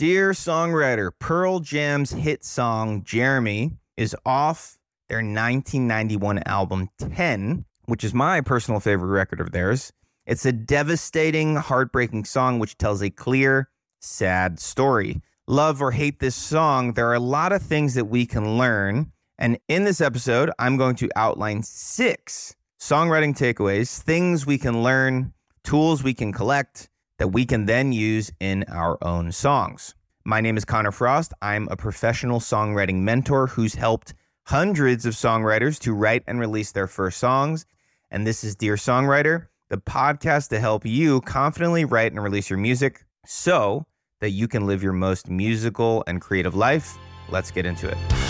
Dear songwriter, Pearl Jam's hit song Jeremy is off their 1991 album 10, which is my personal favorite record of theirs. It's a devastating, heartbreaking song which tells a clear, sad story. Love or hate this song, there are a lot of things that we can learn. And in this episode, I'm going to outline six songwriting takeaways, things we can learn, tools we can collect that we can then use in our own songs. My name is Connor Frost. I'm a professional songwriting mentor who's helped hundreds of songwriters to write and release their first songs. And this is Dear Songwriter, the podcast to help you confidently write and release your music so that you can live your most musical and creative life. Let's get into it.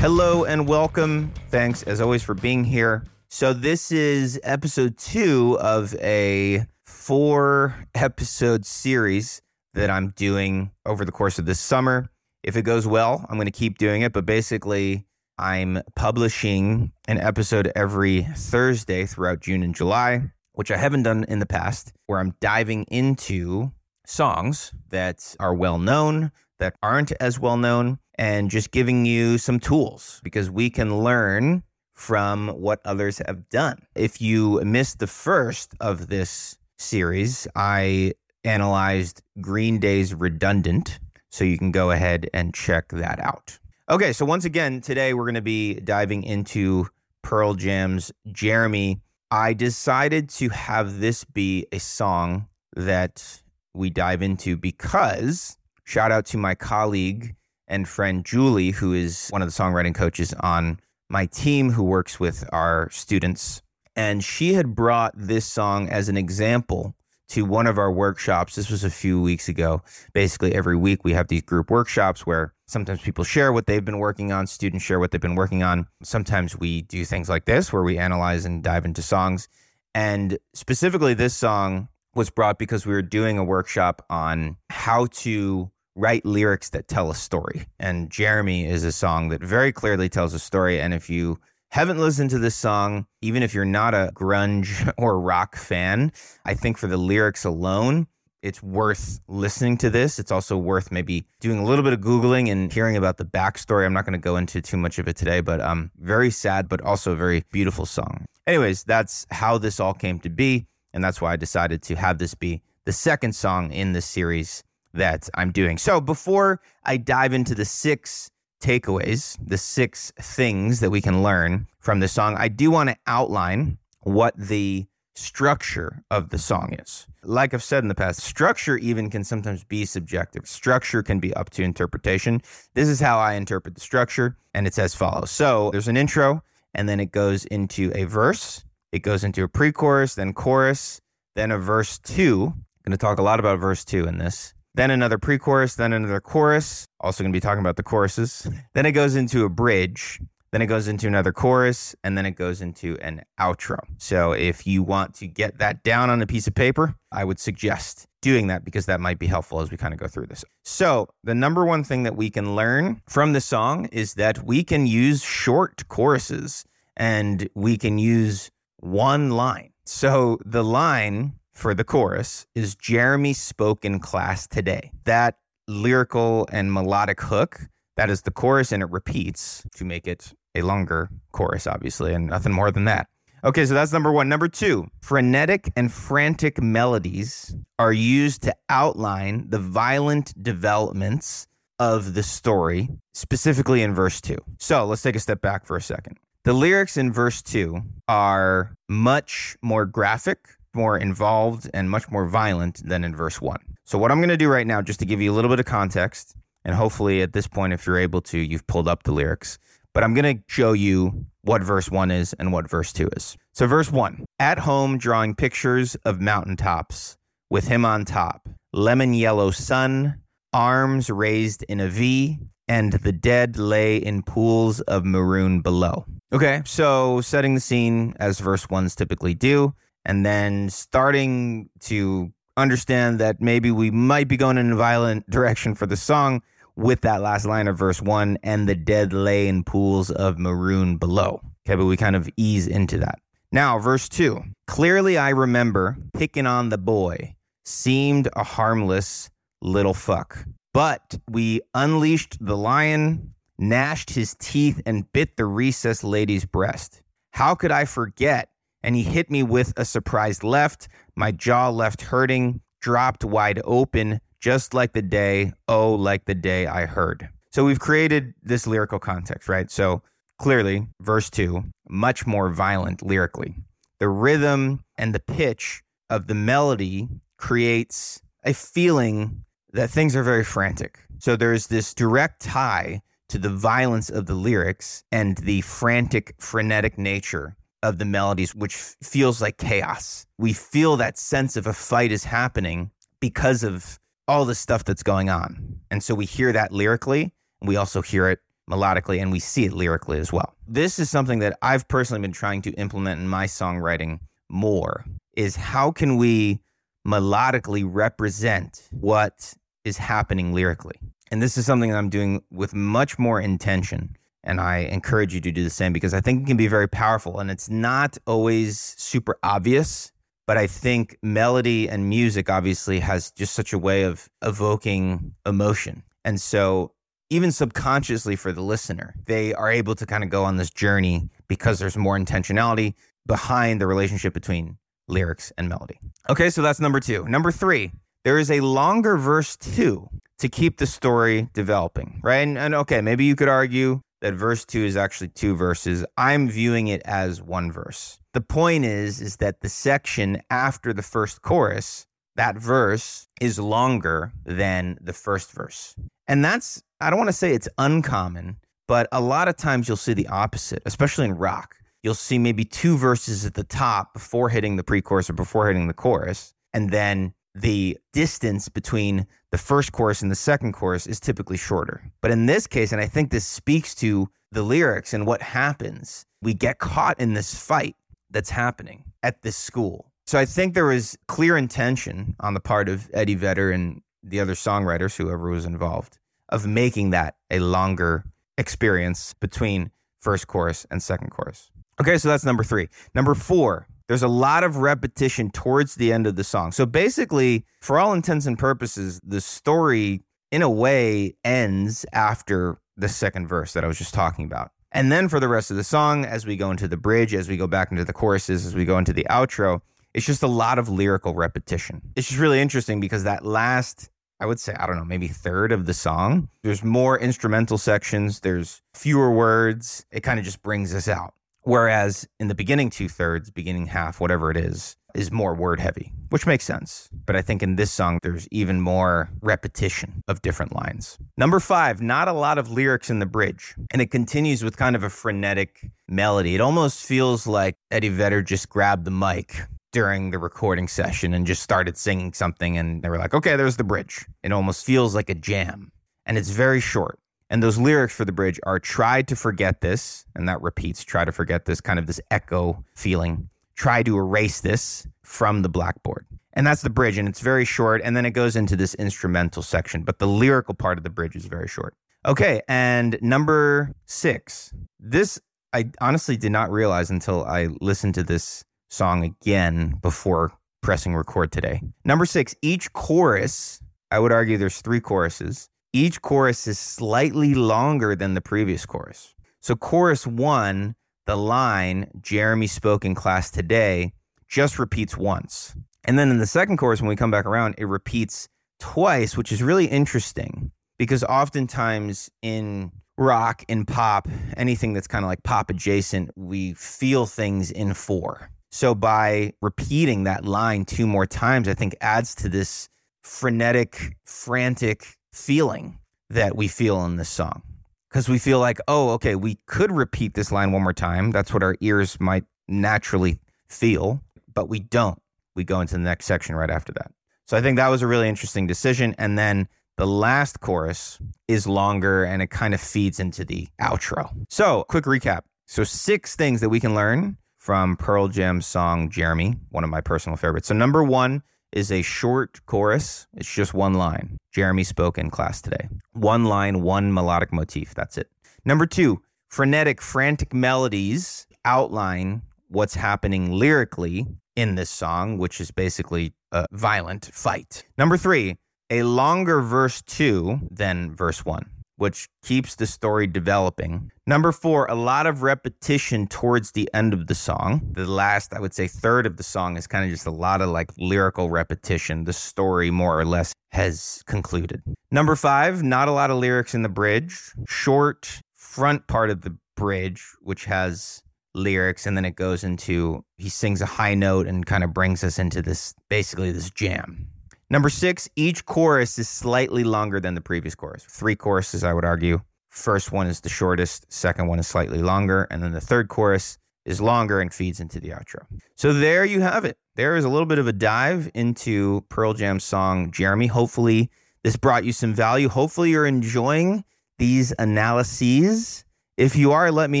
Hello and welcome. Thanks as always for being here. So, this is episode two of a four episode series that I'm doing over the course of this summer. If it goes well, I'm going to keep doing it. But basically, I'm publishing an episode every Thursday throughout June and July, which I haven't done in the past, where I'm diving into songs that are well known, that aren't as well known, and just giving you some tools because we can learn from what others have done. If you missed the first of this series, I analyzed Green Day's Redundant. So you can go ahead and check that out. Okay, so once again, today we're going to be diving into Pearl Jam's Jeremy. I decided to have this be a song that we dive into because shout out to my colleague and friend Julie, who is one of the songwriting coaches on my team who works with our students. And she had brought this song as an example to one of our workshops. This was a few weeks ago. Basically, every week we have these group workshops where sometimes people share what they've been working on, students share what they've been working on. Sometimes we do things like this where we analyze and dive into songs. And specifically, this song was brought because we were doing a workshop on how to write lyrics that tell a story. And Jeremy is a song that very clearly tells a story. And if you haven't listened to this song, even if you're not a grunge or rock fan, I think for the lyrics alone, it's worth listening to this. It's also worth maybe doing a little bit of Googling and hearing about the backstory. I'm not going to go into too much of it today, but um, very sad, but also a very beautiful song. Anyways, that's how this all came to be. And that's why I decided to have this be the second song in this series that I'm doing. So before I dive into the six takeaways, the six things that we can learn from the song, I do want to outline what the structure of the song is. Like I've said in the past, structure even can sometimes be subjective. Structure can be up to interpretation. This is how I interpret the structure, and it's as follows. So there's an intro, and then it goes into a verse, it goes into a pre chorus, then chorus, then a verse two. I'm going to talk a lot about verse two in this then another pre chorus, then another chorus. Also, going to be talking about the choruses. Then it goes into a bridge. Then it goes into another chorus, and then it goes into an outro. So, if you want to get that down on a piece of paper, I would suggest doing that because that might be helpful as we kind of go through this. So, the number one thing that we can learn from the song is that we can use short choruses and we can use one line. So, the line for the chorus is Jeremy spoke in class today. That lyrical and melodic hook, that is the chorus and it repeats to make it a longer chorus, obviously, and nothing more than that. Okay, so that's number one. Number two, frenetic and frantic melodies are used to outline the violent developments of the story, specifically in verse two. So let's take a step back for a second. The lyrics in verse two are much more graphic, more involved and much more violent than in verse 1. So, what I'm going to do right now, just to give you a little bit of context, and hopefully at this point, if you're able to, you've pulled up the lyrics, but I'm going to show you what verse 1 is and what verse 2 is. So, verse 1 At home, drawing pictures of mountaintops with him on top, lemon yellow sun, arms raised in a V, and the dead lay in pools of maroon below. Okay, so setting the scene as verse ones typically do and then starting to understand that maybe we might be going in a violent direction for the song with that last line of verse one and the dead lay in pools of maroon below. Okay, but we kind of ease into that. Now, verse 2 Clearly I remember picking on the boy, seemed a harmless little fuck. But we unleashed the lion, gnashed his teeth, and bit the recessed lady's breast. How could I forget? And he hit me with a surprised left, my jaw left hurting, dropped wide open, just like the day, oh, like the day I heard. So we've created this lyrical context, right? So clearly, verse two, much more violent lyrically. The rhythm and the pitch of the melody creates a feeling that things are very frantic. So there's this direct tie to the violence of the lyrics and the frantic, frenetic nature of the melodies, which feels like chaos. We feel that sense of a fight is happening because of all the stuff that's going on. And so we hear that lyrically, and we also hear it melodically, and we see it lyrically as well. This is something that I've personally been trying to implement in my songwriting more is how can we melodically represent what is happening lyrically. And this is something that I'm doing with much more intention. And I encourage you to do the same because I think it can be very powerful. And it's not always super obvious, but I think melody and music obviously has just such a way of evoking emotion. And so, even subconsciously for the listener, they are able to kind of go on this journey because there's more intentionality behind the relationship between lyrics and melody. Okay, so that's number two. Number three, there is a longer verse two to keep the story developing, right? And, and, okay, maybe you could argue that verse two is actually two verses. I'm viewing it as one verse. The point is, is that the section after the first chorus, that verse is longer than the first verse. And that's, I don't want to say it's uncommon, but a lot of times you'll see the opposite, especially in rock. You'll see maybe two verses at the top before hitting the pre chorus or before hitting the chorus. And then the distance between the first chorus and the second chorus is typically shorter. But in this case, and I think this speaks to the lyrics and what happens, we get caught in this fight that's happening at this school. So I think there was clear intention on the part of Eddie Vedder and the other songwriters, whoever was involved, of making that a longer experience between first chorus and second chorus. Okay, so that's number three. Number four, there's a lot of repetition towards the end of the song. So basically, for all intents and purposes, the story, in a way, ends after the second verse that I was just talking about. And then for the rest of the song, as we go into the bridge, as we go back into the choruses, as we go into the outro, it's just a lot of lyrical repetition. It's just really interesting because that last, I would say, I don't know, maybe third of the song, there's more instrumental sections, there's fewer words. It kind of just brings us out. Whereas in the beginning two thirds, beginning half, whatever it is, is more word heavy, which makes sense. But I think in this song, there's even more repetition of different lines. Number five, not a lot of lyrics in the bridge. And it continues with kind of a frenetic melody. It almost feels like Eddie Vedder just grabbed the mic during the recording session and just started singing something. And they were like, okay, there's the bridge. It almost feels like a jam. And it's very short. And those lyrics for the bridge are try to forget this, and that repeats try to forget this, kind of this echo feeling. Try to erase this from the blackboard. And that's the bridge, and it's very short. And then it goes into this instrumental section, but the lyrical part of the bridge is very short. Okay, and number six. This I honestly did not realize until I listened to this song again before pressing record today. Number six, each chorus, I would argue there's three choruses each chorus is slightly longer than the previous chorus. So, chorus one, the line, Jeremy spoke in class today, just repeats once. And then in the second chorus, when we come back around, it repeats twice, which is really interesting because oftentimes in rock, in pop, anything that's kind of like pop adjacent, we feel things in four. So by repeating that line two more times, I think adds to this frenetic, frantic feeling that we feel in this song. Because we feel like, oh, okay, we could repeat this line one more time. That's what our ears might naturally feel, but we don't. We go into the next section right after that. So I think that was a really interesting decision. And then the last chorus is longer and it kind of feeds into the outro. So, quick recap. So, six things that we can learn from Pearl Jam's song Jeremy, one of my personal favorites. So, number one, is a short chorus. It's just one line. Jeremy spoke in class today. One line, one melodic motif. That's it. Number two, frenetic, frantic melodies outline what's happening lyrically in this song, which is basically a violent fight. Number three, a longer verse two than verse one which keeps the story developing. Number four, a lot of repetition towards the end of the song. The last, I would say, third of the song is kind of just a lot of like lyrical repetition. The story, more or less, has concluded. Number five, not a lot of lyrics in the bridge. Short front part of the bridge, which has lyrics, and then it goes into he sings a high note and kind of brings us into this basically this jam. Number six, each chorus is slightly longer than the previous chorus. Three choruses, I would argue. First one is the shortest, second one is slightly longer, and then the third chorus is longer and feeds into the outro. So there you have it. There is a little bit of a dive into Pearl Jam's song Jeremy. Hopefully, this brought you some value. Hopefully, you're enjoying these analyses. If you are, let me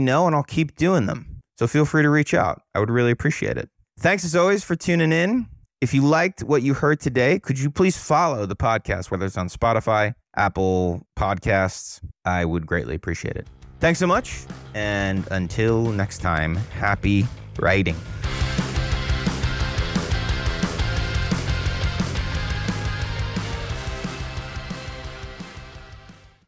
know and I'll keep doing them. So feel free to reach out. I would really appreciate it. Thanks as always for tuning in. If you liked what you heard today, could you please follow the podcast, whether it's on Spotify, Apple Podcasts? I would greatly appreciate it. Thanks so much. And until next time, happy writing.